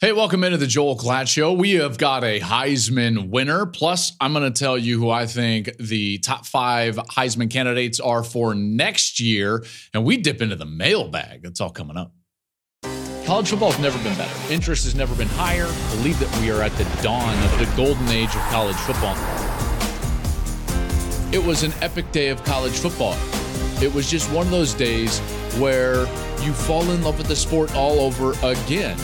Hey, welcome into the Joel Klatt Show. We have got a Heisman winner. Plus, I'm going to tell you who I think the top five Heisman candidates are for next year. And we dip into the mailbag. That's all coming up. College football has never been better. Interest has never been higher. Believe that we are at the dawn of the golden age of college football. It was an epic day of college football. It was just one of those days where you fall in love with the sport all over again.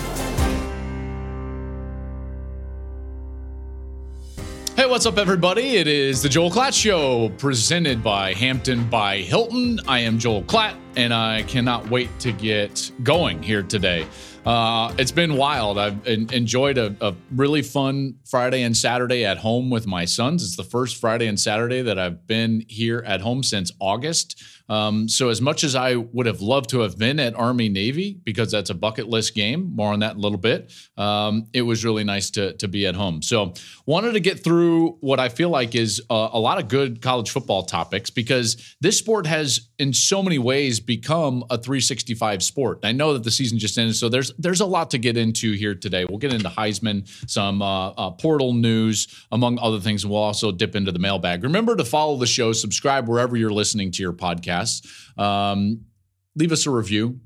Hey, what's up, everybody? It is the Joel Klatt Show presented by Hampton by Hilton. I am Joel Klatt, and I cannot wait to get going here today. Uh, it's been wild. I've enjoyed a, a, really fun Friday and Saturday at home with my sons. It's the first Friday and Saturday that I've been here at home since August. Um, so, as much as I would have loved to have been at Army Navy, because that's a bucket list game, more on that in a little bit, um, it was really nice to, to be at home. So, wanted to get through what I feel like is a, a lot of good college football topics because this sport has, in so many ways, become a 365 sport. I know that the season just ended, so there's there's a lot to get into here today. We'll get into Heisman, some uh, uh, portal news, among other things, we'll also dip into the mailbag. Remember to follow the show, subscribe wherever you're listening to your podcast podcasts. Um, leave us a review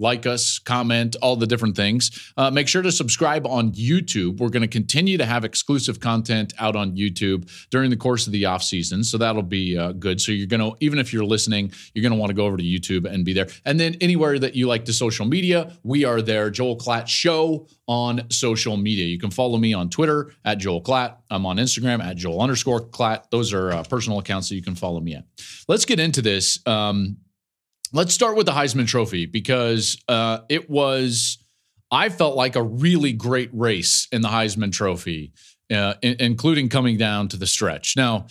like us, comment, all the different things. Uh, make sure to subscribe on YouTube. We're going to continue to have exclusive content out on YouTube during the course of the off season, so that'll be uh, good. So you're going to, even if you're listening, you're going to want to go over to YouTube and be there. And then anywhere that you like to social media, we are there. Joel Klatt Show on social media. You can follow me on Twitter at Joel Klatt. I'm on Instagram at Joel underscore Klatt. Those are uh, personal accounts that you can follow me at. Let's get into this. Um, let's start with the Heisman Trophy because uh, it was, I felt like a really great race in the Heisman Trophy, uh, in, including coming down to the stretch. Now,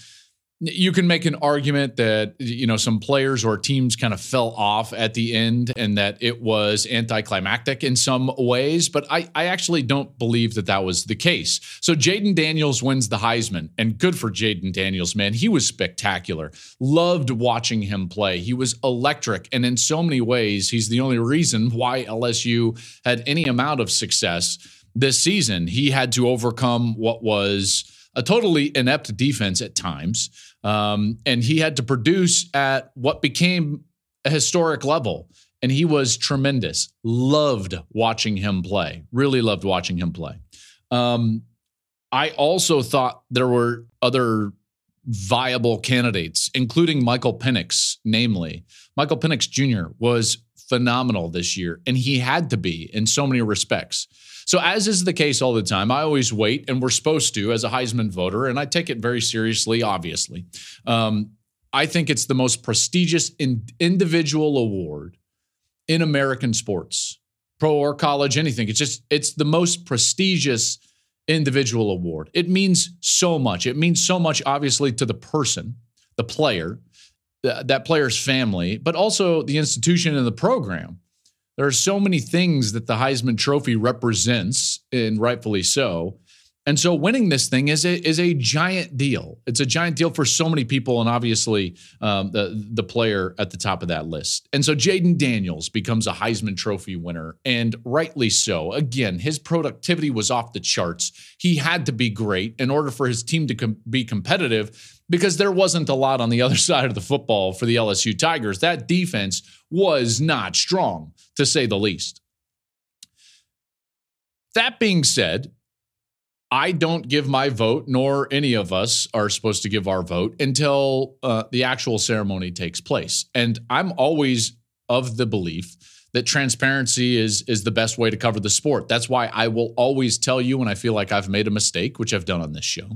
you can make an argument that you know some players or teams kind of fell off at the end and that it was anticlimactic in some ways but i, I actually don't believe that that was the case. So Jayden Daniels wins the heisman and good for Jayden Daniels man. He was spectacular. Loved watching him play. He was electric and in so many ways he's the only reason why lsu had any amount of success this season. He had to overcome what was a totally inept defense at times um, and he had to produce at what became a historic level. And he was tremendous. Loved watching him play. Really loved watching him play. Um, I also thought there were other viable candidates, including Michael Penix, namely. Michael Penix Jr. was phenomenal this year, and he had to be in so many respects. So, as is the case all the time, I always wait, and we're supposed to as a Heisman voter, and I take it very seriously, obviously. Um, I think it's the most prestigious in individual award in American sports, pro or college, anything. It's just, it's the most prestigious individual award. It means so much. It means so much, obviously, to the person, the player, that player's family, but also the institution and the program there are so many things that the Heisman Trophy represents, and rightfully so. And so winning this thing is a, is a giant deal. It's a giant deal for so many people, and obviously um, the, the player at the top of that list. And so Jayden Daniels becomes a Heisman Trophy winner, and rightly so. Again, his productivity was off the charts. He had to be great in order for his team to com- be competitive because there wasn't a lot on the other side of the football for the LSU Tigers. That defense was not strong, to say the least. That being said, I don't give my vote, nor any of us are supposed to give our vote until uh, the actual ceremony takes place. And I'm always of the belief that transparency is is the best way to cover the sport. That's why I will always tell you when I feel like I've made a mistake, which I've done on this show.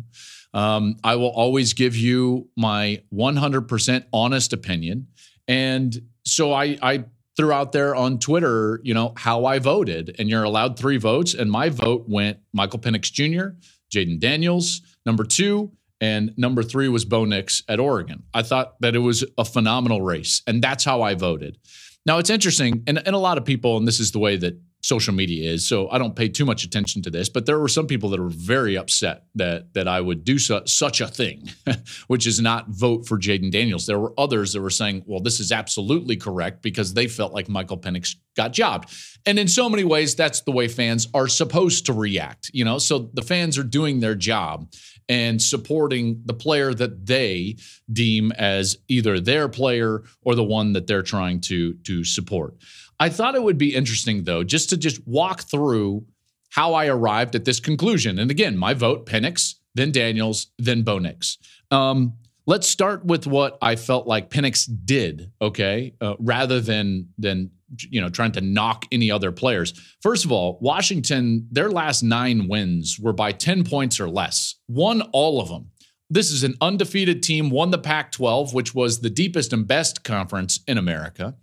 Um, I will always give you my 100% honest opinion. And so I, I threw out there on Twitter, you know, how I voted. And you're allowed three votes. And my vote went Michael Penix Jr., Jayden Daniels. Number two, and number three was Bo Nix at Oregon. I thought that it was a phenomenal race, and that's how I voted. Now it's interesting, and, and a lot of people, and this is the way that social media is. So I don't pay too much attention to this, but there were some people that were very upset that that I would do su- such a thing, which is not vote for Jayden Daniels. There were others that were saying, "Well, this is absolutely correct" because they felt like Michael Penix got jobbed. And in so many ways, that's the way fans are supposed to react. You know, so the fans are doing their job and supporting the player that they deem as either their player or the one that they're trying to to support. I thought it would be interesting, though, just to just walk through how I arrived at this conclusion. And again, my vote, Penix, then Daniels, then Bo Nix. Um, let's start with what I felt like Penix did, okay, uh, rather than than you know trying to knock any other players. First of all, Washington, their last nine wins were by ten points or less. Won all of them. This is an undefeated team. Won the Pac-12, which was the deepest and best conference in America.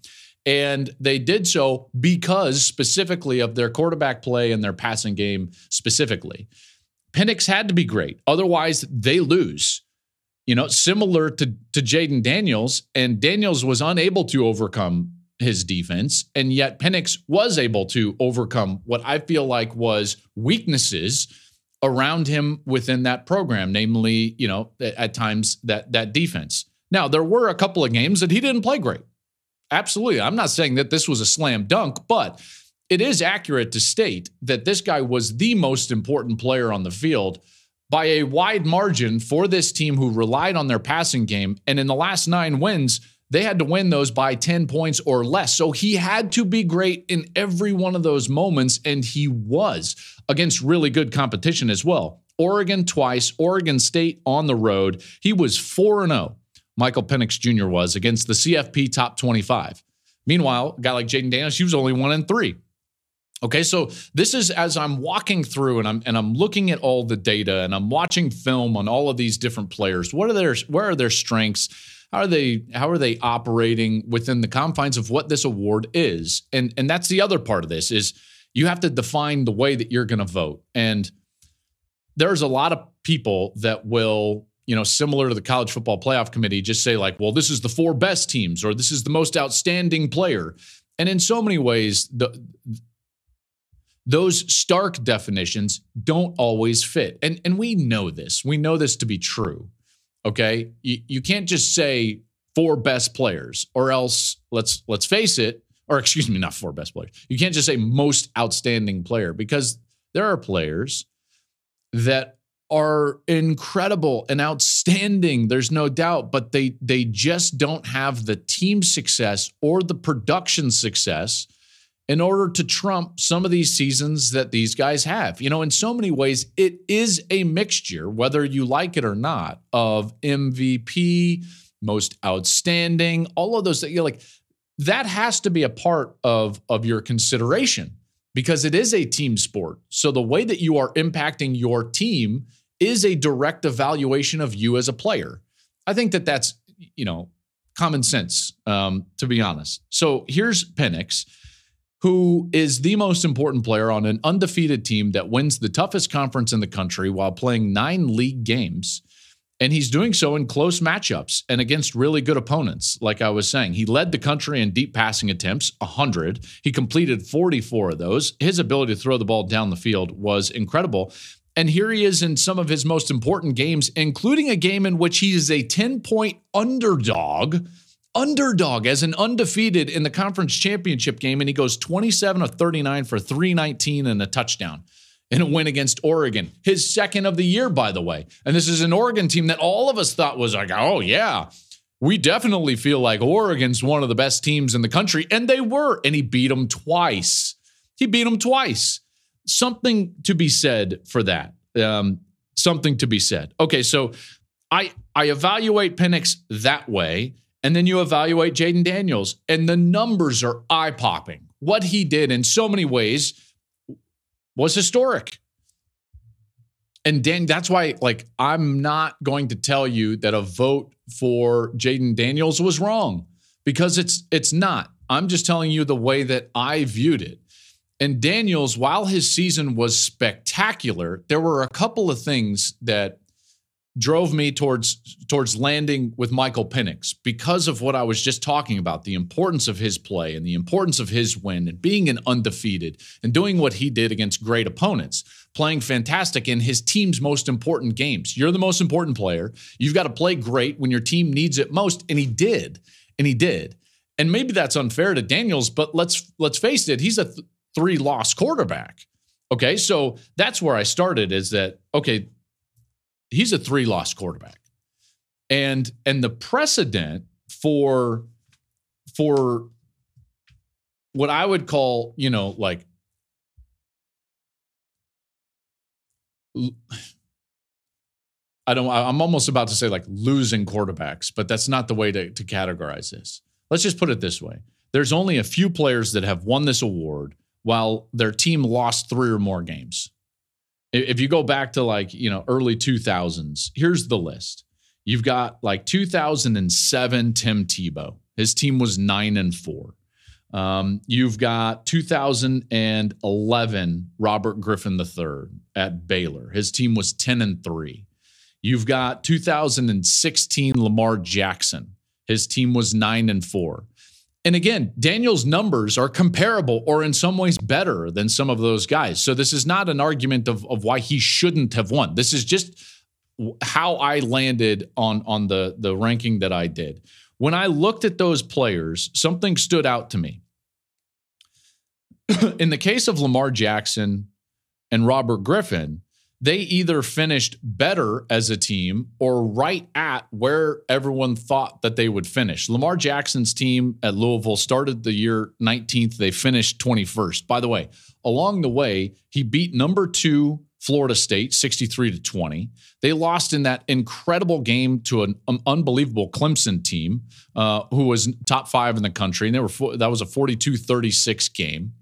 And they did so because specifically of their quarterback play and their passing game specifically. Penix had to be great. Otherwise, they lose. You know, similar to, to Jayden Daniels, and Daniels was unable to overcome his defense, and yet Penix was able to overcome what I feel like was weaknesses around him within that program, namely, you know, at times that that defense. Now, there were a couple of games that he didn't play great. Absolutely. I'm not saying that this was a slam dunk, but it is accurate to state that this guy was the most important player on the field by a wide margin for this team who relied on their passing game. And in the last nine wins, they had to win those by 10 points or less. So he had to be great in every one of those moments, and he was against really good competition as well. Oregon twice, Oregon State on the road. He was 4 0 Michael Penix Jr. was against the CFP top 25. Meanwhile, a guy like Jayden Daniels, he was only one in three. Okay, so this is as I'm walking through and I'm and I'm looking at all the data and I'm watching film on all of these different players. What are their where are their strengths? How are they how are they operating within the confines of what this award is? And and that's the other part of this is you have to define the way that you're going to vote. And there's a lot of people that will you know, similar to the college football playoff committee, just say, like, well, this is the four best teams or this is the most outstanding player. And in so many ways, the, those stark definitions don't always fit. And, and we know this. We know this to be true. Okay. You, you can't just say four best players, or else let's let's face it, or excuse me, not four best players. You can't just say most outstanding player because there are players that are incredible and outstanding there's no doubt but they they just don't have the team success or the production success in order to trump some of these seasons that these guys have. You know in so many ways it is a mixture whether you like it or not of MVP most outstanding all of those that you're like that has to be a part of of your consideration because it is a team sport. So the way that you are impacting your team is a direct evaluation of you as a player. I think that that's, you know, common sense, um, to be honest. So here's Penix, who is the most important player on an undefeated team that wins the toughest conference in the country while playing nine league games. And he's doing so in close matchups and against really good opponents. Like I was saying, he led the country in deep passing attempts, 100. He completed 44 of those. His ability to throw the ball down the field was incredible. And here he is in some of his most important games, including a game in which he is a 10 point underdog, underdog as an undefeated in the conference championship game. And he goes 27 of 39 for 319 and a touchdown in a win against Oregon, his second of the year, by the way. And this is an Oregon team that all of us thought was like, oh, yeah, we definitely feel like Oregon's one of the best teams in the country. And they were. And he beat them twice. He beat them twice something to be said for that. Um, something to be said. Okay, so I I evaluate Penix that way, and then you evaluate Jayden Daniels, and the numbers are eye popping. What he did in so many ways was historic. And Dan, that's why, like, I'm not going to tell you that a vote for Jayden Daniels was wrong because it's it's not. I'm just telling you the way that I viewed it. And Daniels, while his season was spectacular, there were a couple of things that drove me towards towards landing with Michael Penix because of what I was just talking about the importance of his play and the importance of his win and being an undefeated and doing what he did against great opponents playing fantastic in his team's most important games. You're the most important player. You've got to play great when your team needs it most. And he did. And he did. And maybe that's unfair to Daniels but let's let's face it he's a th- three loss quarterback okay so that's where I started is that okay he's a three loss quarterback. And and the precedent for for what I would call, you know, like I don't I'm almost about to say like losing quarterbacks, but that's not the way to, to categorize this. Let's just put it this way. There's only a few players that have won this award while their team lost three or more games. If you go back to like you know early 2000s here's the list. You've got like 2007 tim tebow. His team was 9 and 4 um, you've got 2011 robert griffin III at baylor. His team was 10 and 3 you've got 2016 lamar jackson. His team was 9 and 4 and again, Daniel's numbers are comparable or in some ways better than some of those guys. So this is not an argument of, of why he shouldn't have won. This is just how I landed on, on the, the ranking that I did. When I looked at those players, something stood out to me. in the case of Lamar Jackson and Robert Griffin, they either finished better as a team or right at where everyone thought that they would finish. Lamar Jackson's team at Louisville started the year 19th. They finished 21st. By the way, along the way, he beat number two Florida State 63 to 20. They lost in that incredible game to an, an unbelievable Clemson team uh, who was top five in the country. And they were that was a 42 36 game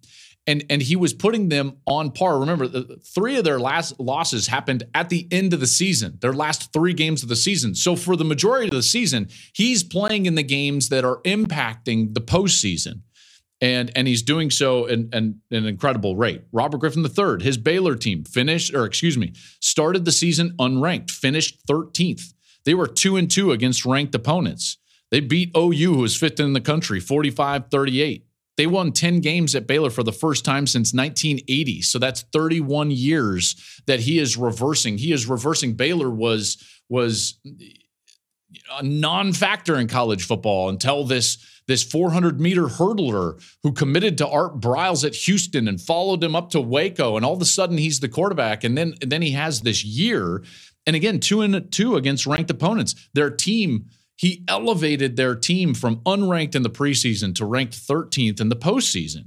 and and he was putting them on par. Remember, the, three of their last losses happened at the end of the season. Their last three games of the season. So for the majority of the season, he's playing in the games that are impacting the postseason. And, and he's doing so in, in, in an incredible rate. Robert Griffin III, his Baylor team finished, or excuse me, started the season unranked, finished 13th. They were two and two against ranked opponents. They beat OU, who was fifth in the country, 45 38. They won 10 games at Baylor for the first time since 1980. So that's 31 years that he is reversing. He is reversing. Baylor was was a non-factor in college football until this this 400 meter hurdler who committed to Art Briles at Houston and followed him up to Waco, and all of a sudden he's the quarterback, and then and then he has this year, and again two and two against ranked opponents. Their team he elevated their team from unranked in the preseason to ranked 13th in the postseason.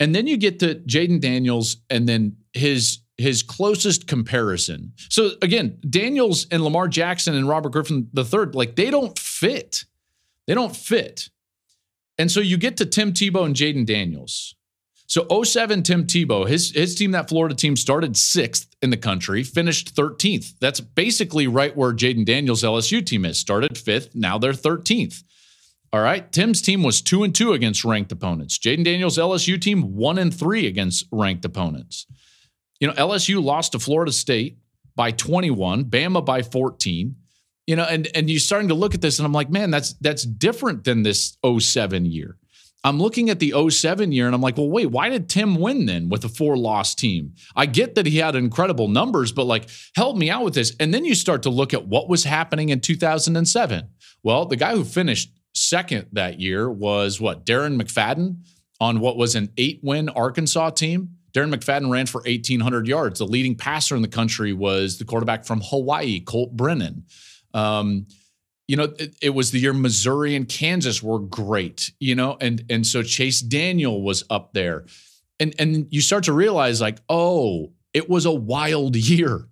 And then you get to Jayden Daniels and then his his closest comparison. So again, Daniels and Lamar Jackson and Robert Griffin III, like they don't fit. They don't fit. And so you get to Tim Tebow and Jayden Daniels. So 07 Tim Tebow, his his team, that Florida team, started sixth in the country, finished 13th. That's basically right where Jayden Daniels' LSU team is. Started fifth, now they're 13th. All right. Tim's team was two and two against ranked opponents. Jayden Daniels' LSU team one and three against ranked opponents. You know, LSU lost to Florida State by 21, Bama by 14. You know, and and you're starting to look at this, and I'm like, man, that's that's different than this 07 year. I'm looking at the 07 year and I'm like, well, wait, why did Tim win then with a four loss team? I get that he had incredible numbers, but like, help me out with this. And then you start to look at what was happening in 2007. Well, the guy who finished second that year was what? Darren McFadden on what was an eight win Arkansas team. Darren McFadden ran for 1,800 yards. The leading passer in the country was the quarterback from Hawaii, Colt Brennan. Um, you know, it, it, was the year Missouri and Kansas were great, you know, and and so Chase Daniel was up there. And and you start to realize like, oh, it was a wild year.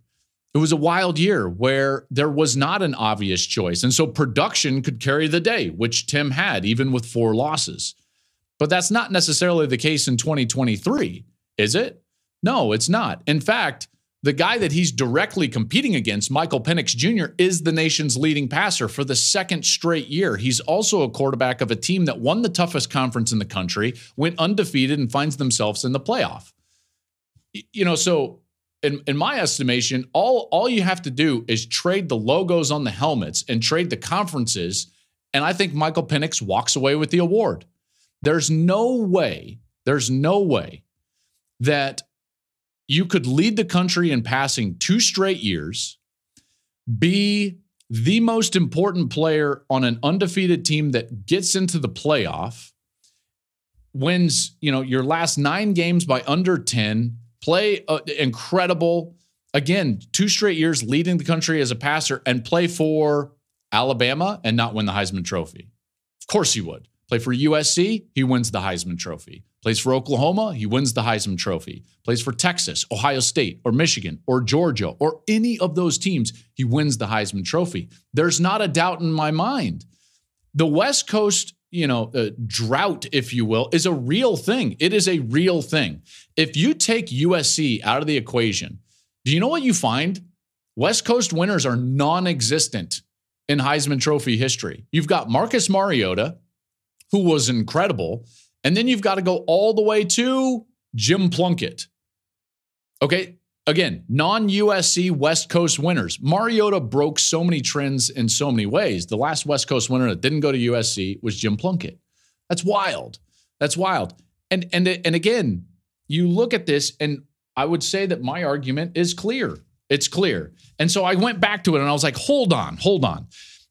It was a wild year where there was not an obvious choice. And so production could carry the day, which Tim had even with four losses. But that's not necessarily the case in 2023, is it? No, it's not. In fact, the guy that he's directly competing against, Michael Penix Jr., is the nation's leading passer for the second straight year. He's also a quarterback of a team that won the toughest conference in the country, went undefeated, and finds themselves in the playoff. You know, so in, in my estimation, all, all you have to do is trade the logos on the helmets and trade the conferences. And I think Michael Penix walks away with the award. There's no way, there's no way that you could lead the country in passing two straight years, be the most important player on an undefeated team that gets into the playoff, wins, you know, your last 9 games by under 10, play uh, incredible again, two straight years leading the country as a passer and play for Alabama and not win the Heisman Trophy. Of course he would. Play for USC, he wins the Heisman Trophy. Plays for Oklahoma, he wins the Heisman Trophy. Plays for Texas, Ohio State, or Michigan, or Georgia, or any of those teams, he wins the Heisman Trophy. There's not a doubt in my mind. The West Coast, you know, uh, drought, if you will, is a real thing. It is a real thing. If you take USC out of the equation, do you know what you find? West Coast winners are non existent in Heisman Trophy history. You've got Marcus Mariota, who was incredible. And then you've got to go all the way to Jim Plunkett. Okay. Again, non USC West Coast winners. Mariota broke so many trends in so many ways. The last West Coast winner that didn't go to USC was Jim Plunkett. That's wild. That's wild. And and and again, you look at this, and I would say that my argument is clear. It's clear. And so I went back to it and I was like, hold on, hold on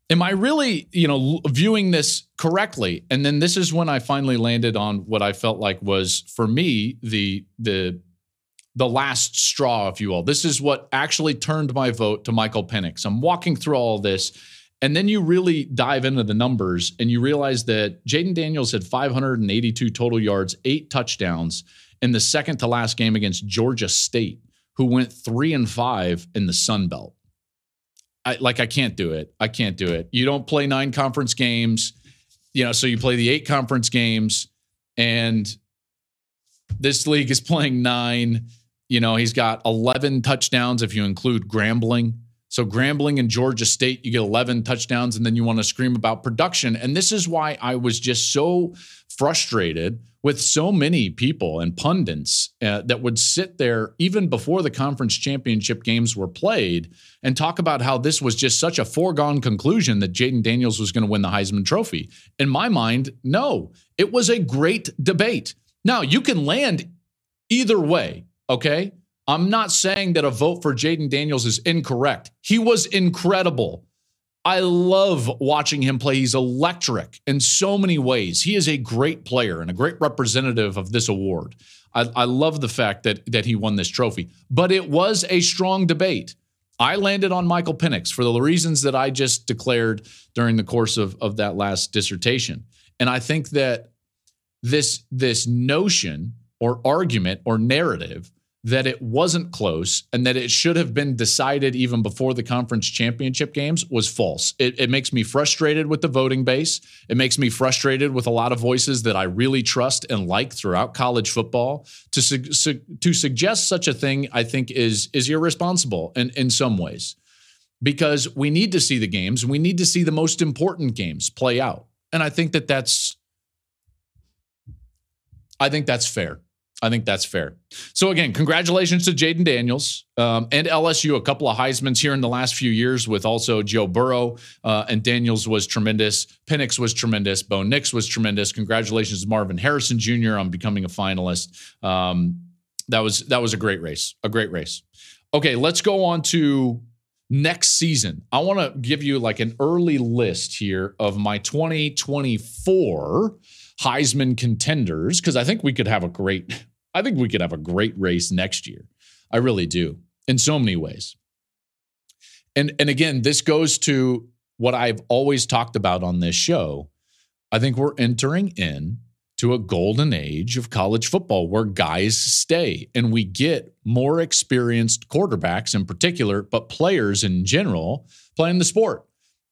am I really, you know, viewing this correctly? And then this is when I finally landed on what I felt like was for me the the the last straw, if you will. This is what actually turned my vote to Michael Penix. I'm walking through all this, and then you really dive into the numbers and you realize that Jayden Daniels had 582 total yards, eight touchdowns in the second to last game against Georgia State, who went three and five in the Sun Belt. I, like I can't do it. I can't do it. You don't play nine conference games, you know, so you play the eight conference games, and this league is playing nine. You know, he's got 11 touchdowns if you include Grambling. So Grambling and Georgia State, you get 11 touchdowns, and then you want to scream about production. And this is why I was just so frustrated with so many people and pundits uh, that would sit there even before the conference championship games were played and talk about how this was just such a foregone conclusion that Jayden Daniels was going to win the Heisman Trophy. In my mind, no, it was a great debate. Now, you can land either way, okay? I'm not saying that a vote for Jayden Daniels is incorrect. He was incredible. I love watching him play. He's electric in so many ways. He is a great player and a great representative of this award. I, I, love the fact that that he won this trophy. But it was a strong debate. I landed on Michael Penix for the reasons that I just declared during the course of, of that last dissertation. And I think that this this notion or argument or narrative that it wasn't close and that it should have been decided even before the conference championship games was false. It, it, makes me frustrated with the voting base. It makes me frustrated with a lot of voices that I really trust and like throughout college football. To su- su- to suggest such a thing, I think is is irresponsible in, in some ways, because we need to see the games. We need to see the most important games play out, and I think that that's. I think that's fair. I think that's fair. So again, congratulations to Jayden Daniels um, and LSU. A couple of Heisman's here in the last few years, with also Joe Burrow uh, and Daniels was tremendous. Penix was tremendous. Bo Nix was tremendous. Congratulations to Marvin Harrison Jr. on becoming a finalist. Um, that was that was a great race. A great race. Okay, let's go on to next season. I want to give you like an early list here of my 2024 Heisman contenders because I think we could have a great, I think we could have a great race next year. I really do in so many ways. And and again, this goes to what I've always talked about on this show. I think we're entering in to a golden age of college football where guys stay and we get more experienced quarterbacks in particular, but players in general playing the sport.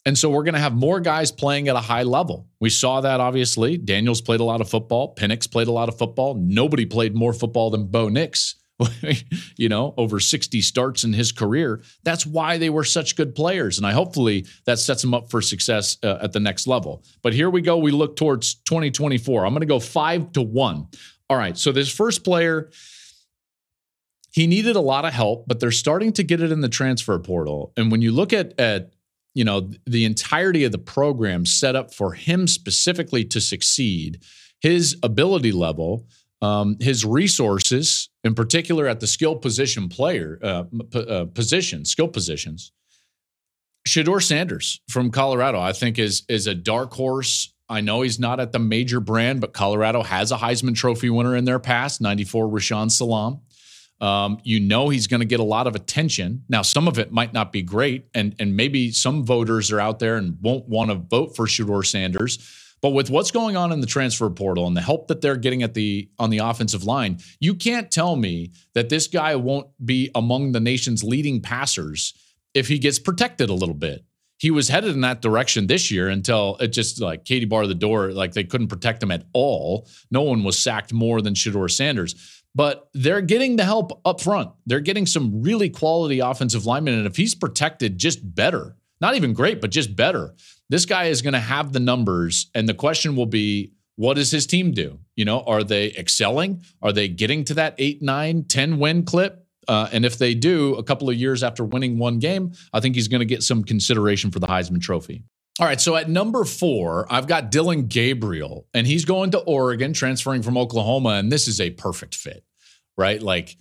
And so we're going to have more guys playing at a high level. We saw that obviously. Daniels played a lot of football. Penix played a lot of football. Nobody played more football than Bo Nix you know, over 60 starts in his career. That's why they were such good players. And I hopefully that sets them up for success uh, at the next level. But here we go. We look towards 2024. I'm going to go five to one. All right. So this first player, he needed a lot of help, but they're starting to get it in the transfer portal. And when you look at, at you know, the entirety of the program set up for him specifically to succeed, his ability level, um, his resources, in particular at the skill position player uh, p- uh, position, skill positions. Shedeur Sanders from Colorado, I think, is is a dark horse. I know he's not at the major brand, but Colorado has a Heisman Trophy winner in their past, 94 Rashaan Salaam. Um, you know he's going to get a lot of attention. Now, some of it might not be great, and and maybe some voters are out there and won't want to vote for Shedeur Sanders. But with what's going on in the transfer portal and the help that they're getting at the on the offensive line, you can't tell me that this guy won't be among the nation's leading passers if he gets protected a little bit. He was headed in that direction this year until it just like Katie barred the door, like they couldn't protect him at all. No one was sacked more than Shedeur Sanders but they're getting the help up front. They're getting some really quality offensive linemen. And if he's protected just better, not even great, but just better, this guy is going to have the numbers. And the question will be, what does his team do? You know, are they excelling? Are they getting to that eight, nine, 10 win clip? Uh, and if they do, a couple of years after winning one game, I think he's going to get some consideration for the Heisman Trophy. All right, so at number four, I've got Dillon Gabriel, and he's going to Oregon, transferring from Oklahoma, and this is a perfect fit, right? Like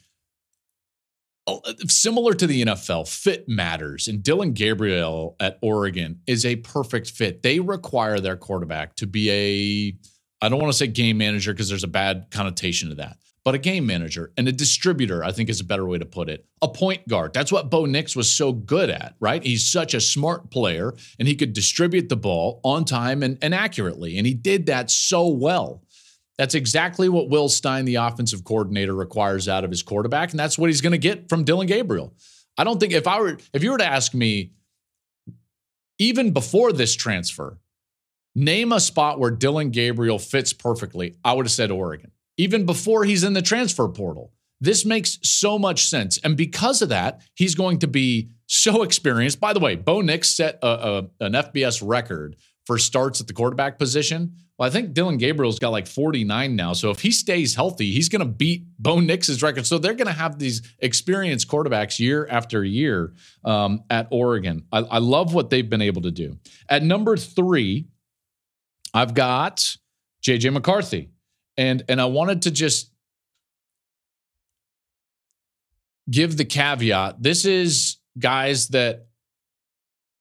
oh, similar to the NFL, fit matters, and Dillon Gabriel at Oregon is a perfect fit. They require their quarterback to be a I don't want to say game manager because there's a bad connotation to that but a game manager and a distributor, I think is a better way to put it. A point guard. That's what Bo Nix was so good at, right? He's such a smart player and he could distribute the ball on time and, and accurately. And he did that so well. That's exactly what Will Stein, the offensive coordinator, requires out of his quarterback. And that's what he's going to get from Dillon Gabriel. I don't think if I were if you were to ask me, even before this transfer, name a spot where Dillon Gabriel fits perfectly, I would have said Oregon even before he's in the transfer portal. This makes so much sense. And because of that, he's going to be so experienced. By the way, Bo Nix set a, a, an FBS record for starts at the quarterback position. Well, I think Dillon Gabriel's got like 49 now. So if he stays healthy, he's going to beat Bo Nix's record. So they're going to have these experienced quarterbacks year after year um, at Oregon. I, I love what they've been able to do. At number three, I've got JJ McCarthy and and I wanted to just give the caveat. This is guys that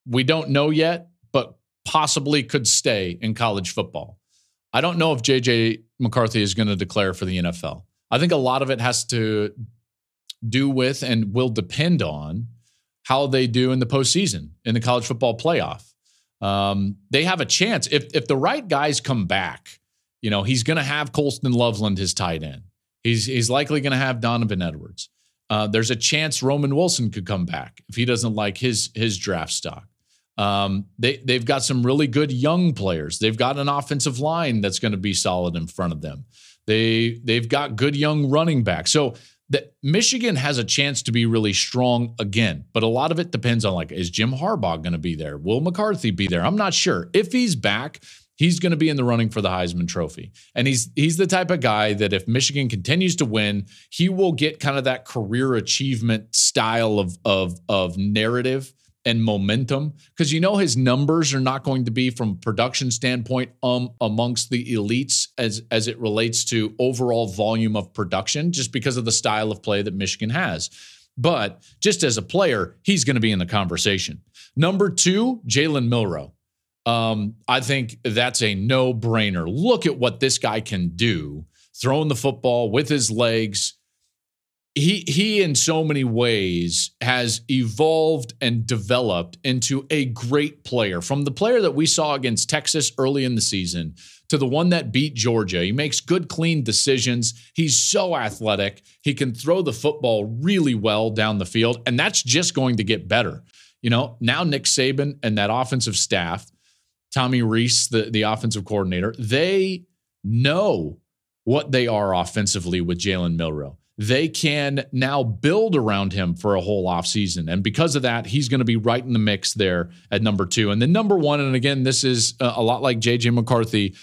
we don't know yet, but possibly could stay in college football. I don't know if JJ McCarthy is going to declare for the NFL. I think a lot of it has to do with and will depend on how they do in the postseason in the college football playoff. Um, they have a chance if if the right guys come back you know, he's going to have Colston Loveland, his tight end. He's, he's likely going to have Donovan Edwards. Uh, there's a chance Roman Wilson could come back if he doesn't like his his draft stock. Um, they they've got some really good young players. They've got an offensive line that's going to be solid in front of them. They they've got good young running backs. So that Michigan has a chance to be really strong again, but a lot of it depends on like is Jim Harbaugh going to be there? Will McCarthy be there? I'm not sure. If he's back, he's going to be in the running for the Heisman Trophy. And he's he's the type of guy that if Michigan continues to win, he will get kind of that career achievement style of of of narrative and momentum because you know his numbers are not going to be from a production standpoint um amongst the elites as as it relates to overall volume of production just because of the style of play that Michigan has. But just as a player, he's going to be in the conversation. Number two, Jalen Milroe. Um, I think that's a no brainer. Look at what this guy can do throwing the football with his legs. He, he, in so many ways, has evolved and developed into a great player. From the player that we saw against Texas early in the season to the one that beat Georgia. He makes good, clean decisions. He's so athletic. He can throw the football really well down the field, and that's just going to get better. You know, now Nick Saban and that offensive staff Tommy Rees, the, the offensive coordinator, they know what they are offensively with Jalen Milroe. they can now build around him for a whole offseason. And because of that, he's going to be right in the mix there at number two. And then number one, and again, this is uh, a lot like JJ McCarthy.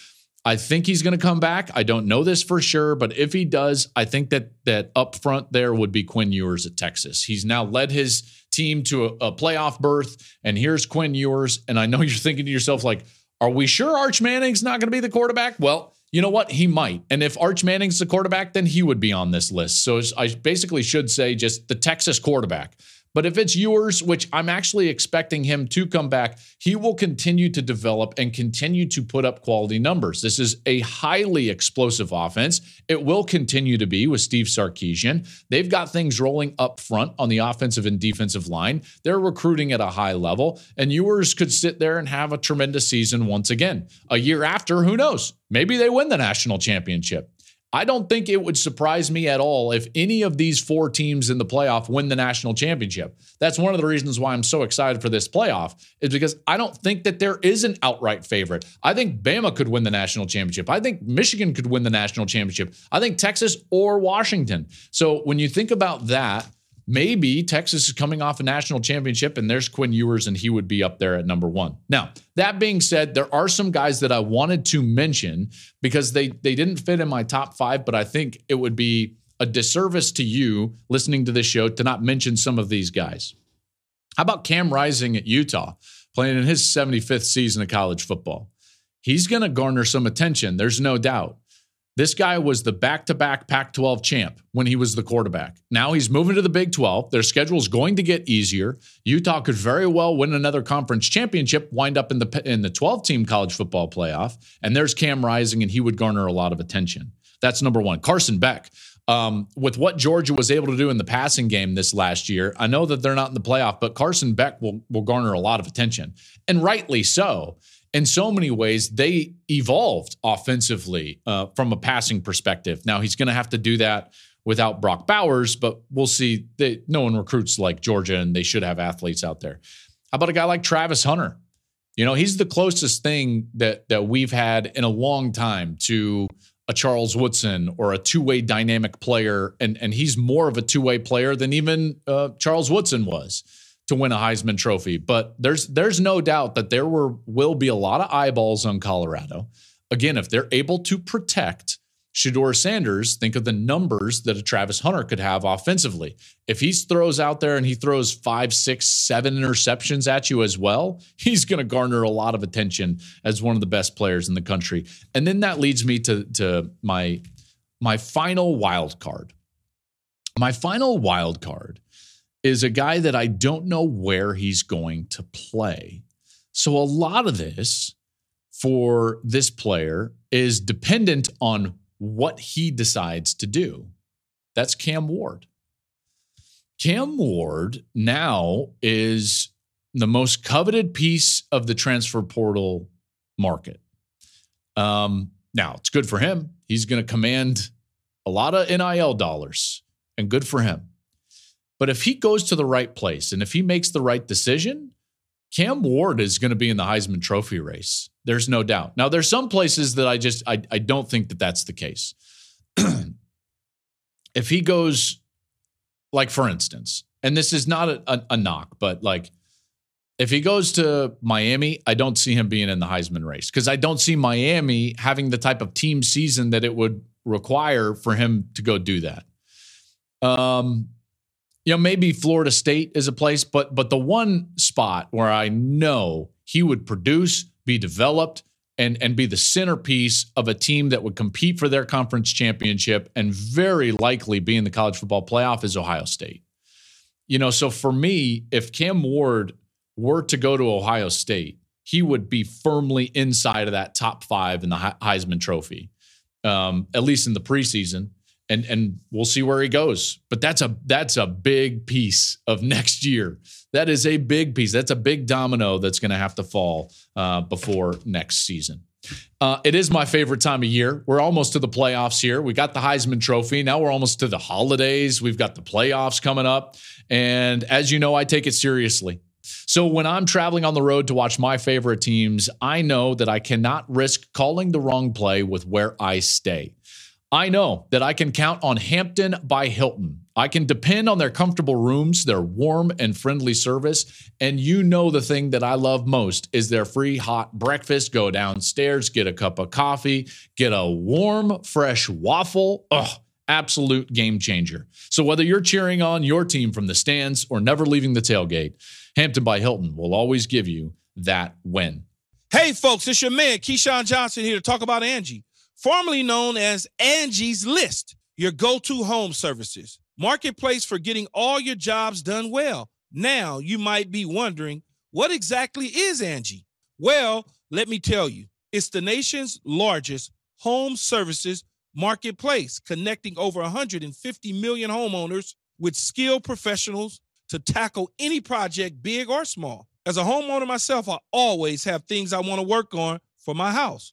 I think he's going to come back. I don't know this for sure, but if he does, I think that that up front there would be Quinn Ewers at Texas. He's now led his team to a, a playoff berth, and here's Quinn Ewers. And I know you're thinking to yourself, like, are we sure Arch Manning's not going to be the quarterback? Well, you know what? He might. And if Arch Manning's the quarterback, then he would be on this list. So I basically should say just the Texas quarterback. But if it's Ewers, which I'm actually expecting him to come back, he will continue to develop and continue to put up quality numbers. This is a highly explosive offense. It will continue to be with Steve Sarkisian. They've got things rolling up front on the offensive and defensive line. They're recruiting at a high level, and Ewers could sit there and have a tremendous season once again. A year after, who knows? Maybe they win the national championship. I don't think it would surprise me at all if any of these four teams in the playoff win the national championship. That's one of the reasons why I'm so excited for this playoff, is because I don't think that there is an outright favorite. I think Bama could win the national championship. I think Michigan could win the national championship. I think Texas or Washington. So when you think about that, maybe Texas is coming off a national championship and there's Quinn Ewers and he would be up there at number one. Now, that being said, there are some guys that I wanted to mention because they they didn't fit in my top five, but I think it would be a disservice to you listening to this show to not mention some of these guys. How about Cam Rising at Utah, playing in his 75th season of college football? He's going to garner some attention, there's no doubt. This guy was the back to back Pac 12 champ when he was the quarterback. Now he's moving to the Big 12. Their schedule is going to get easier. Utah could very well win another conference championship, wind up in the in the 12 team college football playoff. And there's Cam Rising, and he would garner a lot of attention. That's number one. Carson Beck. Um, with what Georgia was able to do in the passing game this last year, I know that they're not in the playoff, but Carson Beck will, will garner a lot of attention, and rightly so in so many ways, they evolved offensively uh, from a passing perspective. Now he's going to have to do that without Brock Bowers, but we'll see. They, no one recruits like Georgia, and they should have athletes out there. How about a guy like Travis Hunter? You know, he's the closest thing that that we've had in a long time to a Charles Woodson or a two-way dynamic player, and and he's more of a two-way player than even uh, Charles Woodson was to win a Heisman Trophy. But there's there's no doubt that there were will be a lot of eyeballs on Colorado. Again, if they're able to protect Shedeur Sanders, think of the numbers that a Travis Hunter could have offensively. If he throws out there and he throws five, six, seven interceptions at you as well, he's going to garner a lot of attention as one of the best players in the country. And then that leads me to, to my my final wild card. My final wild card is a guy that I don't know where he's going to play. So a lot of this for this player is dependent on what he decides to do. That's Cam Ward. Cam Ward now is the most coveted piece of the transfer portal market. Um, now, it's good for him. He's going to command a lot of NIL dollars, and good for him. But if he goes to the right place and if he makes the right decision, Cam Ward is going to be in the Heisman Trophy race. There's no doubt. Now, there's some places that I just I, I don't think that that's the case. if he goes, like for instance, and this is not a, a, a knock, but like if he goes to Miami, I don't see him being in the Heisman race because I don't see Miami having the type of team season that it would require for him to go do that. Um, you know, maybe Florida State is a place, but but the one spot where I know he would produce, be developed, and and be the centerpiece of a team that would compete for their conference championship and very likely be in the college football playoff is Ohio State. You know, so for me, if Cam Ward were to go to Ohio State, he would be firmly inside of that top five in the Heisman Trophy, um, at least in the preseason and and we'll see where he goes. But that's a that's a big piece of next year. That is a big piece. That's a big domino that's going to have to fall uh, before next season. Uh, it is my favorite time of year. We're almost to the playoffs here. We got the Heisman Trophy. Now we're almost to the holidays. We've got the playoffs coming up. And as you know, I take it seriously. So when I'm traveling on the road to watch my favorite teams, I know that I cannot risk calling the wrong play with where I stay. I know that I can count on Hampton by Hilton. I can depend on their comfortable rooms, their warm and friendly service, and you know the thing that I love most is their free hot breakfast. Go downstairs, get a cup of coffee, get a warm, fresh waffle. Ugh, absolute game changer. So whether you're cheering on your team from the stands or never leaving the tailgate, Hampton by Hilton will always give you that win. Hey folks, it's your man Keyshawn Johnson here to talk about Angie formerly known as Angie's List, your go to home services. Marketplace for getting all your jobs done well. Now, you might be wondering, what exactly is Angie? Well, let me tell you, it's the nation's largest home services marketplace, connecting over 150 million homeowners with skilled professionals to tackle any project, big or small. As a homeowner myself, I always have things I want to work on for my house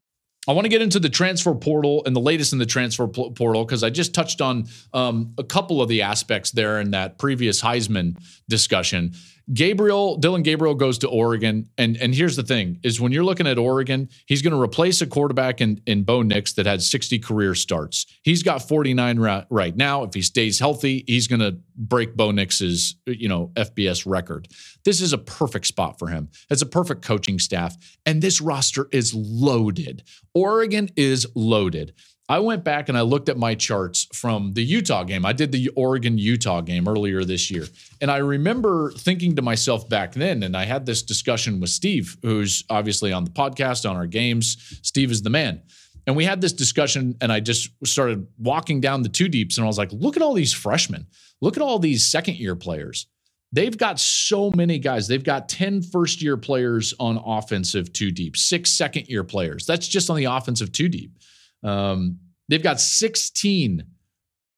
I want to get into the transfer portal and the latest in the transfer portal because I just touched on um, a couple of the aspects there in that previous Heisman discussion. Gabriel, Dillon Gabriel goes to Oregon. And, and here's the thing is when you're looking at Oregon, he's going to replace a quarterback in, in Bo Nix that had 60 career starts. He's got 49 right, right now. If he stays healthy, he's going to break Bo Nix's, you know, FBS record. This is a perfect spot for him. It's a perfect coaching staff. And this roster is loaded. Oregon is loaded. I went back and I looked at my charts from the Utah game. I did the Oregon Utah game earlier this year. And I remember thinking to myself back then, and I had this discussion with Steve, who's obviously on the podcast, on our games. Steve is the man. And we had this discussion, and I just started walking down the two deeps, and I was like, look at all these freshmen. Look at all these second year players. They've got so many guys. They've got 10 first year players on offensive two deep, six second year players. That's just on the offensive two deep. Um, they've got 16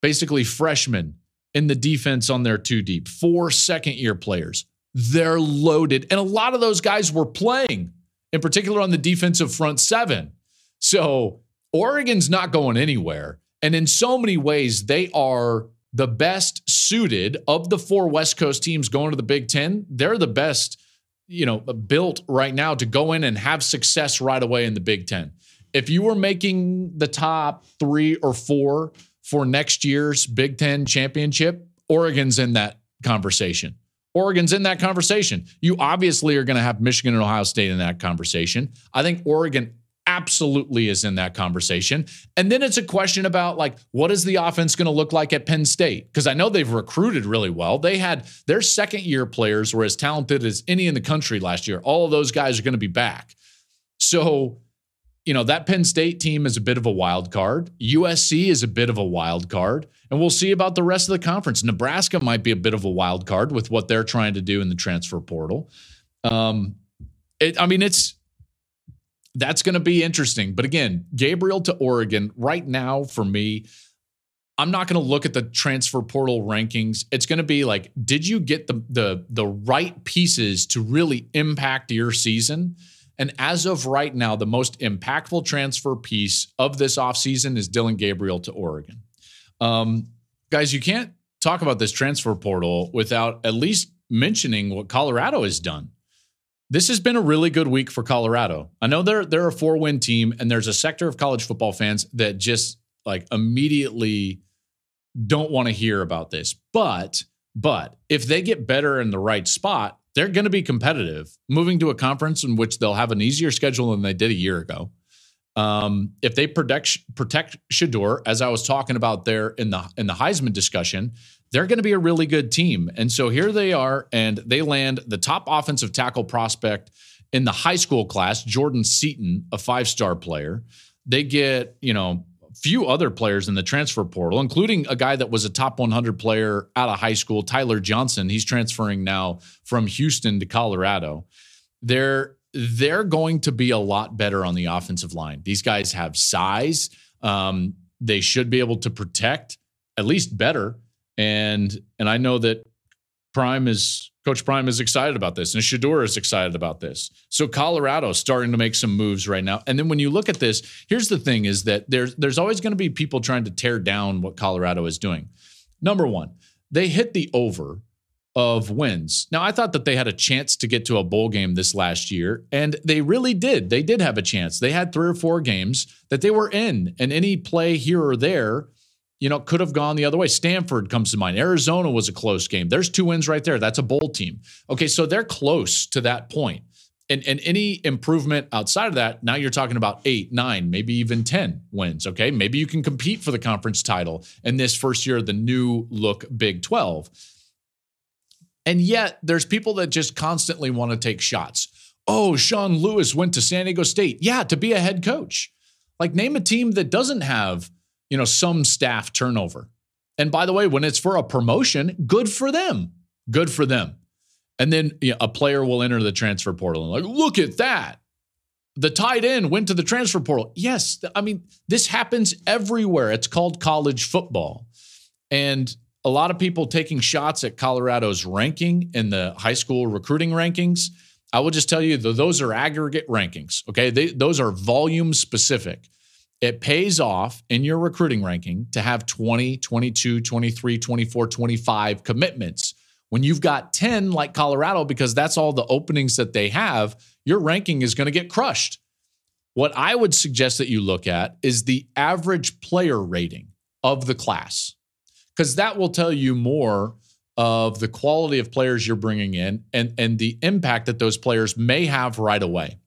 basically freshmen in the defense on their two deep, four second year players. They're loaded. And a lot of those guys were playing, in particular on the defensive front seven. So Oregon's not going anywhere. And in so many ways, they are the best suited of the four West Coast teams going to the Big Ten. They're the best, you know, built right now to go in and have success right away in the Big Ten if you were making the top three or four for next year's Big Ten championship, Oregon's in that conversation. Oregon's in that conversation. You obviously are going to have Michigan and Ohio State in that conversation. I think Oregon absolutely is in that conversation. And then it's a question about like what is the offense going to look like at Penn State? Because I know they've recruited really well. They had their second year players were as talented as any in the country last year. All of those guys are going to be back. So you know, that Penn State team is a bit of a wild card. USC is a bit of a wild card. And we'll see about the rest of the conference. Nebraska might be a bit of a wild card with what they're trying to do in the transfer portal. Um, it, I mean, it's that's going to be interesting. But again, Gabriel to Oregon right now for me, I'm not going to look at the transfer portal rankings. It's going to be like, did you get the the the right pieces to really impact your season? And as of right now, the most impactful transfer piece of this offseason is Dillon Gabriel to Oregon. Um, guys, you can't talk about this transfer portal without at least mentioning what Colorado has done. This has been a really good week for Colorado. I know they're they're a four win team, and there's a sector of college football fans that just like immediately don't want to hear about this. But but if they get better in the right spot, they're going to be competitive moving to a conference in which they'll have an easier schedule than they did a year ago. Um, if they protect protect Shedeur, as I was talking about there in the in the Heisman discussion, they're going to be a really good team. And so here they are, and they land the top offensive tackle prospect in the high school class, Jordan Seaton, a five star player. They get you know few other players in the transfer portal, including a guy that was a top 100 player out of high school, Tyler Johnson. He's transferring now from Houston to Colorado. They're they're going to be a lot better on the offensive line. These guys have size. Um, they should be able to protect at least better. And and I know that Prime is Coach Prime is excited about this, and Shedeur is excited about this. So Colorado's starting to make some moves right now. And then when you look at this, here's the thing: is that there's there's always going to be people trying to tear down what Colorado is doing. Number one, they hit the over of wins. Now, I thought that they had a chance to get to a bowl game this last year, and they really did. They did have a chance. They had three or four games that they were in, and any play here or there you know, could have gone the other way. Stanford comes to mind. Arizona was a close game. There's two wins right there. That's a bowl team. Okay, so they're close to that point. And, and any improvement outside of that, now you're talking about eight, nine, maybe even 10 wins. Okay. Maybe you can compete for the conference title in this first year of the new look Big 12. And yet there's people that just constantly want to take shots. Oh, Sean Lewis went to San Diego State. Yeah, to be a head coach. Like, name a team that doesn't have you know, some staff turnover. And by the way, when it's for a promotion, good for them. Good for them. And then you know, a player will enter the transfer portal and like, look at that. The tight end went to the transfer portal. Yes, I mean, this happens everywhere. It's called college football. And a lot of people taking shots at Colorado's ranking in the high school recruiting rankings. I will just tell you that those are aggregate rankings. Okay. They, those are volume specific. It pays off in your recruiting ranking to have 20, 22, 23, 24, 25 commitments. When you've got 10 like Colorado, because that's all the openings that they have, your ranking is going to get crushed. What I would suggest that you look at is the average player rating of the class, because that will tell you more of the quality of players you're bringing in and, and the impact that those players may have right away.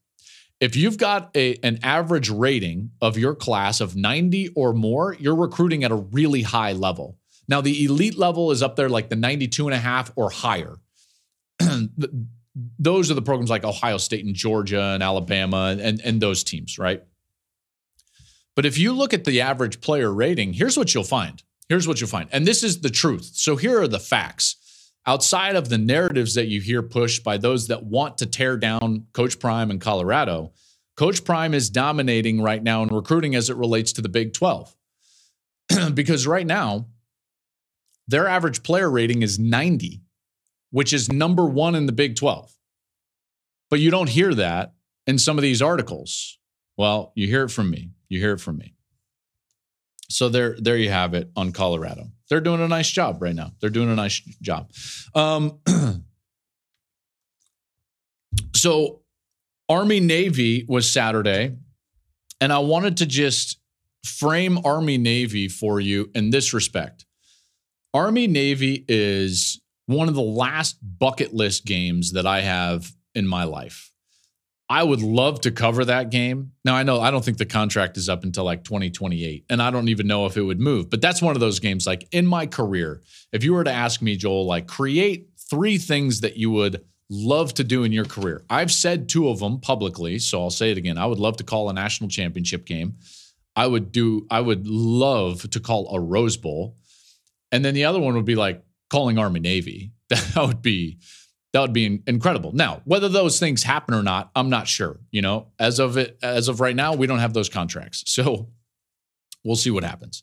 If you've got a, an average rating of your class of 90 or more, you're recruiting at a really high level. Now, the elite level is up there like the 92 and a half or higher. those are the programs like Ohio State and Georgia and Alabama and, and those teams, right? But if you look at the average player rating, here's what you'll find. Here's what you'll find. And this is the truth. So here are the facts outside of the narratives that you hear pushed by those that want to tear down Coach Prime in Colorado, Coach Prime is dominating right now in recruiting as it relates to the Big 12. because right now, their average player rating is 90, which is number one in the Big 12. But you don't hear that in some of these articles. Well, you hear it from me. You hear it from me. So there, there you have it on Colorado. They're doing a nice job right now. They're doing a nice job. Um, so Army Navy was Saturday, and I wanted to just frame Army Navy for you in this respect. Army Navy is one of the last bucket list games that I have in my life. I would love to cover that game. Now, I know I don't think the contract is up until like 2028, and I don't even know if it would move, but that's one of those games. Like in my career, if you were to ask me, Joel, like create three things that you would love to do in your career, I've said two of them publicly, so I'll say it again. I would love to call a national championship game. I would do, I would love to call a Rose Bowl. And then the other one would be like calling Army Navy. That would be that would be incredible. Now, whether those things happen or not, I'm not sure. You know, as of it, as of right now, we don't have those contracts, so we'll see what happens.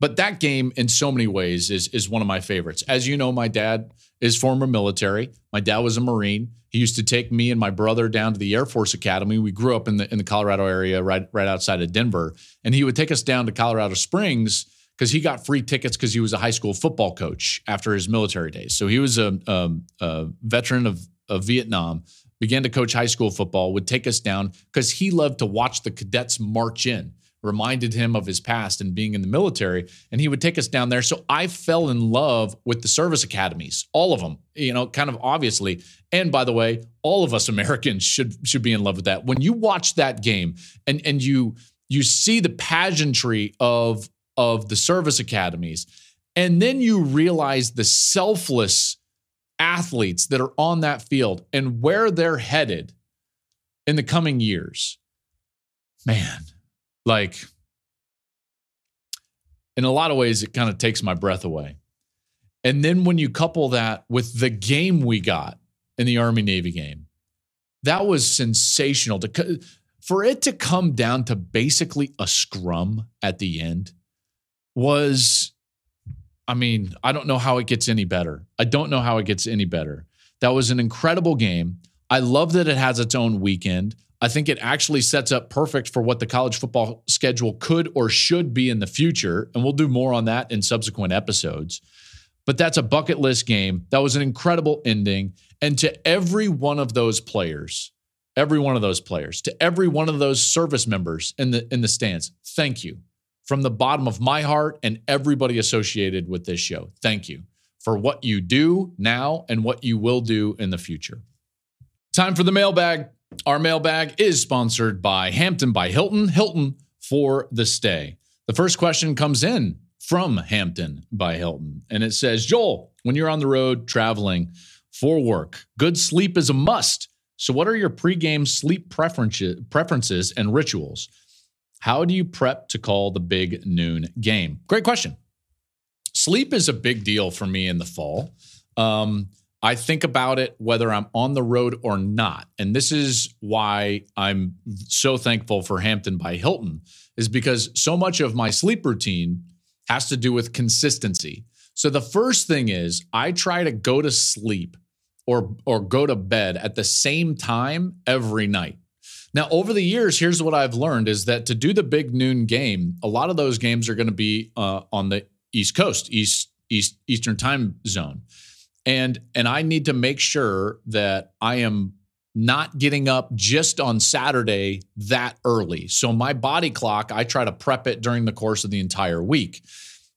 But that game, in so many ways, is is one of my favorites. As you know, my dad is former military. My dad was a Marine. He used to take me and my brother down to the Air Force Academy. We grew up in the in the Colorado area, right right outside of Denver, and he would take us down to Colorado Springs because he got free tickets because he was a high school football coach after his military days. So he was a, a, a veteran of, of Vietnam, began to coach high school football, would take us down because he loved to watch the cadets march in, reminded him of his past and being in the military. And he would take us down there. So I fell in love with the service academies, all of them, you know, kind of obviously. And by the way, all of us Americans should should be in love with that. When you watch that game and and you you see the pageantry of of the service academies. And then you realize the selfless athletes that are on that field and where they're headed in the coming years. Man like in a lot of ways it kind of takes my breath away. And then when you couple that with the game we got in the army navy game that was sensational to for it to come down to basically a scrum at the end was I mean, I don't know how it gets any better. I don't know how it gets any better. That was an incredible game. I love that it has its own weekend. I think it actually sets up perfect for what the college football schedule could or should be in the future. And we'll do more on that in subsequent episodes. But that's a bucket list game. That was an incredible ending. And to every one of those players, every one of those players, to every one of those service members in the in the stands, thank you from the bottom of my heart and everybody associated with this show. Thank you for what you do now and what you will do in the future. Time for the mailbag. Our mailbag is sponsored by Hampton by Hilton. Hilton for the stay. The first question comes in from Hampton by Hilton, and it says Joel, when you're on the road traveling for work, good sleep is a must. So, what are your pregame sleep preferences and rituals? How do you prep to call the big noon game? Great question. Sleep is a big deal for me in the fall. Um, I think about it whether I'm on the road or not. And this is why I'm so thankful for Hampton by Hilton, is because so much of my sleep routine has to do with consistency. So the first thing is I try to go to sleep or or go to bed at the same time every night. Now, over the years, here's what I've learned is that to do the big noon game, a lot of those games are going to be uh, on the East Coast, East East Eastern time zone. And and I need to make sure that I am not getting up just on Saturday that early. So my body clock, I try to prep it during the course of the entire week.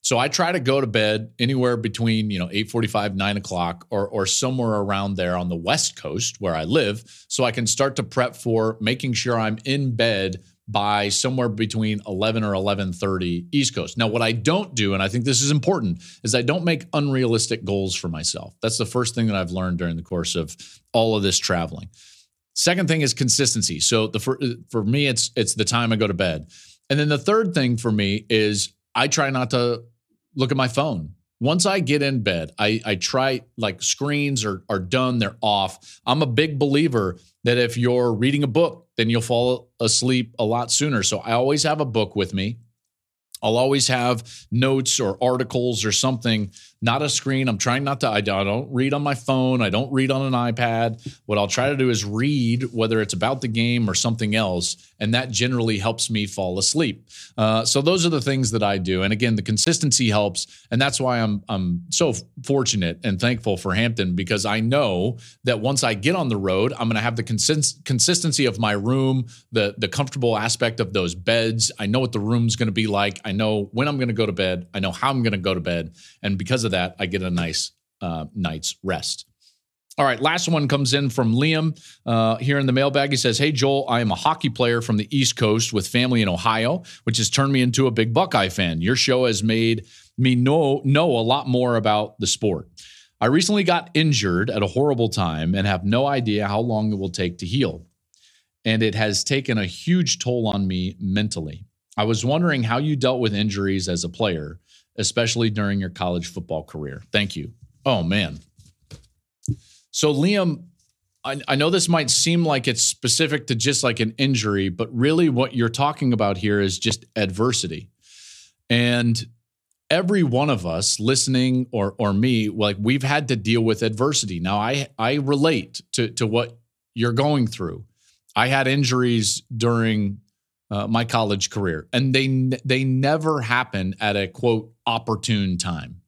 So I try to go to bed anywhere between, you know, 845, 9 o'clock or, or somewhere around there on the West Coast where I live. So I can start to prep for making sure I'm in bed by somewhere between 11 or 11:30 East Coast. Now what I don't do and I think this is important is I don't make unrealistic goals for myself. That's the first thing that I've learned during the course of all of this traveling. Second thing is consistency. So the for, uh, for me it's it's the time I go to bed. And then the third thing for me is I try not to look at my phone. Once I get in bed, I, I try like screens are, are done, they're off. I'm a big believer that if you're reading a book, then you'll fall asleep a lot sooner. So I always have a book with me. I'll always have notes or articles or something, not a screen. I'm trying not to, I don't read on my phone. I don't read on an iPad. What I'll try to do is read, whether it's about the game or something else. And that generally helps me fall asleep. Uh, so those are the things that I do. And again, the consistency helps. And that's why I'm, I'm so fortunate and thankful for Hampton because I know that once I get on the road, I'm going to have the consist- consistency of my room, the, the comfortable aspect of those beds. I know what the room's going to be like. I know when I'm going to go to bed. I know how I'm going to go to bed. And because of that, I get a nice uh, night's rest. All right, last one comes in from Liam uh, here in the mailbag. He says, Hey, Joel, I am a hockey player from the East Coast with family in Ohio, which has turned me into a big Buckeye fan. Your show has made me know, know a lot more about the sport. I recently got injured at a horrible time and have no idea how long it will take to heal. And it has taken a huge toll on me mentally. I was wondering how you dealt with injuries as a player, especially during your college football career. Thank you. Oh, man. So, Liam, I, I, know this might seem like it's specific to just like an injury, but really what you're talking about here is just adversity. And every one of us listening or or me, like we've had to deal with adversity. Now I I relate to to what you're going through. I had injuries during uh, my college career, and they they never happen at a quote opportune time.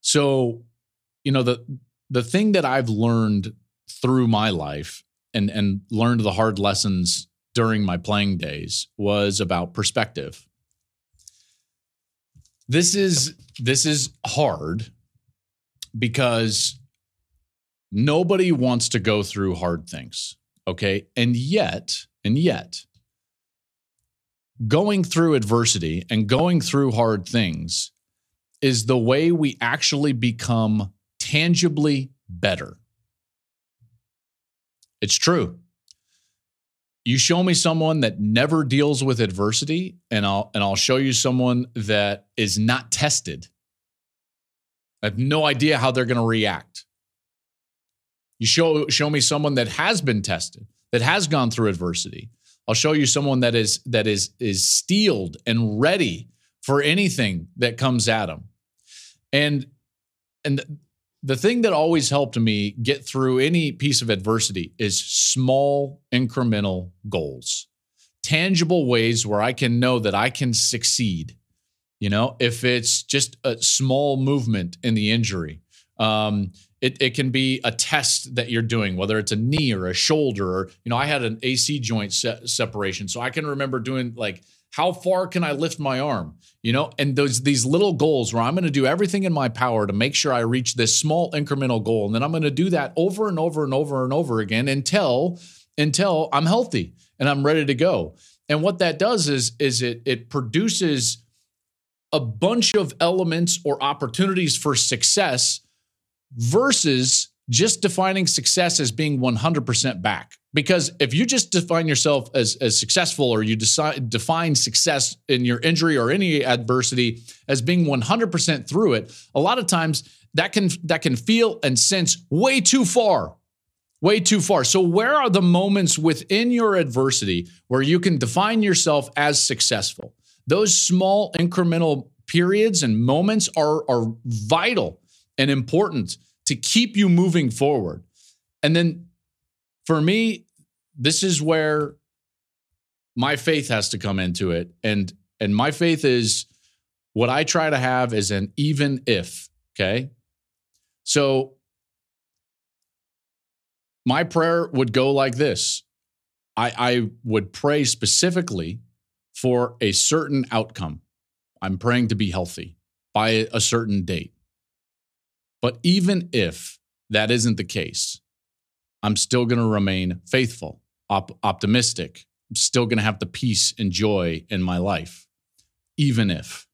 So, you know the the thing that I've learned through my life and and learned the hard lessons during my playing days was about perspective. This is this is hard because nobody wants to go through hard things, okay? And yet, and yet going through adversity and going through hard things is the way we actually become tangibly better. It's true. You show me someone that never deals with adversity and I'll and I'll show you someone that is not tested. I have no idea how they're going to react. You show show me someone that has been tested, that has gone through adversity. I'll show you someone that is that is is steeled and ready for anything that comes at them. And and the thing that always helped me get through any piece of adversity is small incremental goals. Tangible ways where I can know that I can succeed. You know, if it's just a small movement in the injury, um, it, it can be a test that you're doing, whether it's a knee or a shoulder, or, you know, I had an AC joint se- separation. So I can remember doing like, how far can I lift my arm? You know, and those these little goals where I'm going to do everything in my power to make sure I reach this small incremental goal. And then I'm going to do that over and over and over and over again until until I'm healthy and I'm ready to go. And what that does is is it it produces a bunch of elements or opportunities for success versus just defining success as being 100% back. Because if you just define yourself as, as successful or you decide, define success in your injury or any adversity as being 100% through it, a lot of times that can that can feel and sense way too far. Way too far. So where are the moments within your adversity where you can define yourself as successful? Those small incremental periods and moments are, are vital and important to keep you moving forward. And then for me, this is where my faith has to come into it. And and my faith is what I try to have is an even if, okay? So my prayer would go like this. I, I would pray specifically for a certain outcome. I'm praying to be healthy by a certain date. But even if that isn't the case, I'm still going to remain faithful, op- optimistic. I'm still going to have the peace and joy in my life, even if.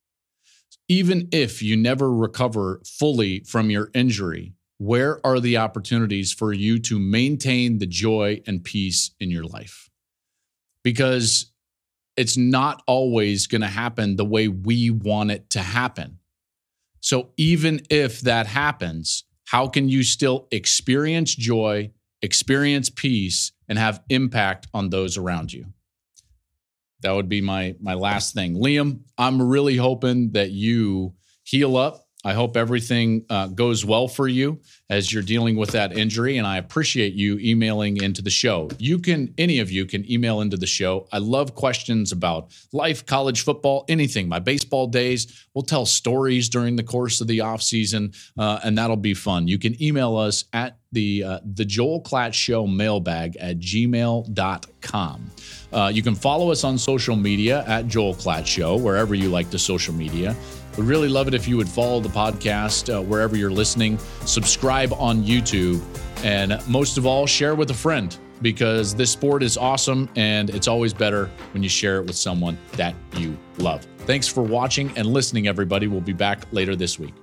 Even if you never recover fully from your injury, where are the opportunities for you to maintain the joy and peace in your life? Because it's not always going to happen the way we want it to happen. So even if that happens, how can you still experience joy, experience peace, and have impact on those around you? That would be my my last thing. Liam, I'm really hoping that you heal up I hope everything uh, goes well for you as you're dealing with that injury. And I appreciate you emailing into the show. You can, any of you can email into the show. I love questions about life, college football, anything, my baseball days. We'll tell stories during the course of the off season, uh, and that'll be fun. You can email us at the uh, the Joel Klatt Show mailbag at gmail.com. Uh, you can follow us on social media at Joel Klatt Show, wherever you like the social media. We'd really love it if you would follow the podcast uh, wherever you're listening, subscribe on YouTube, and most of all, share with a friend because this sport is awesome and it's always better when you share it with someone that you love. Thanks for watching and listening, everybody. We'll be back later this week.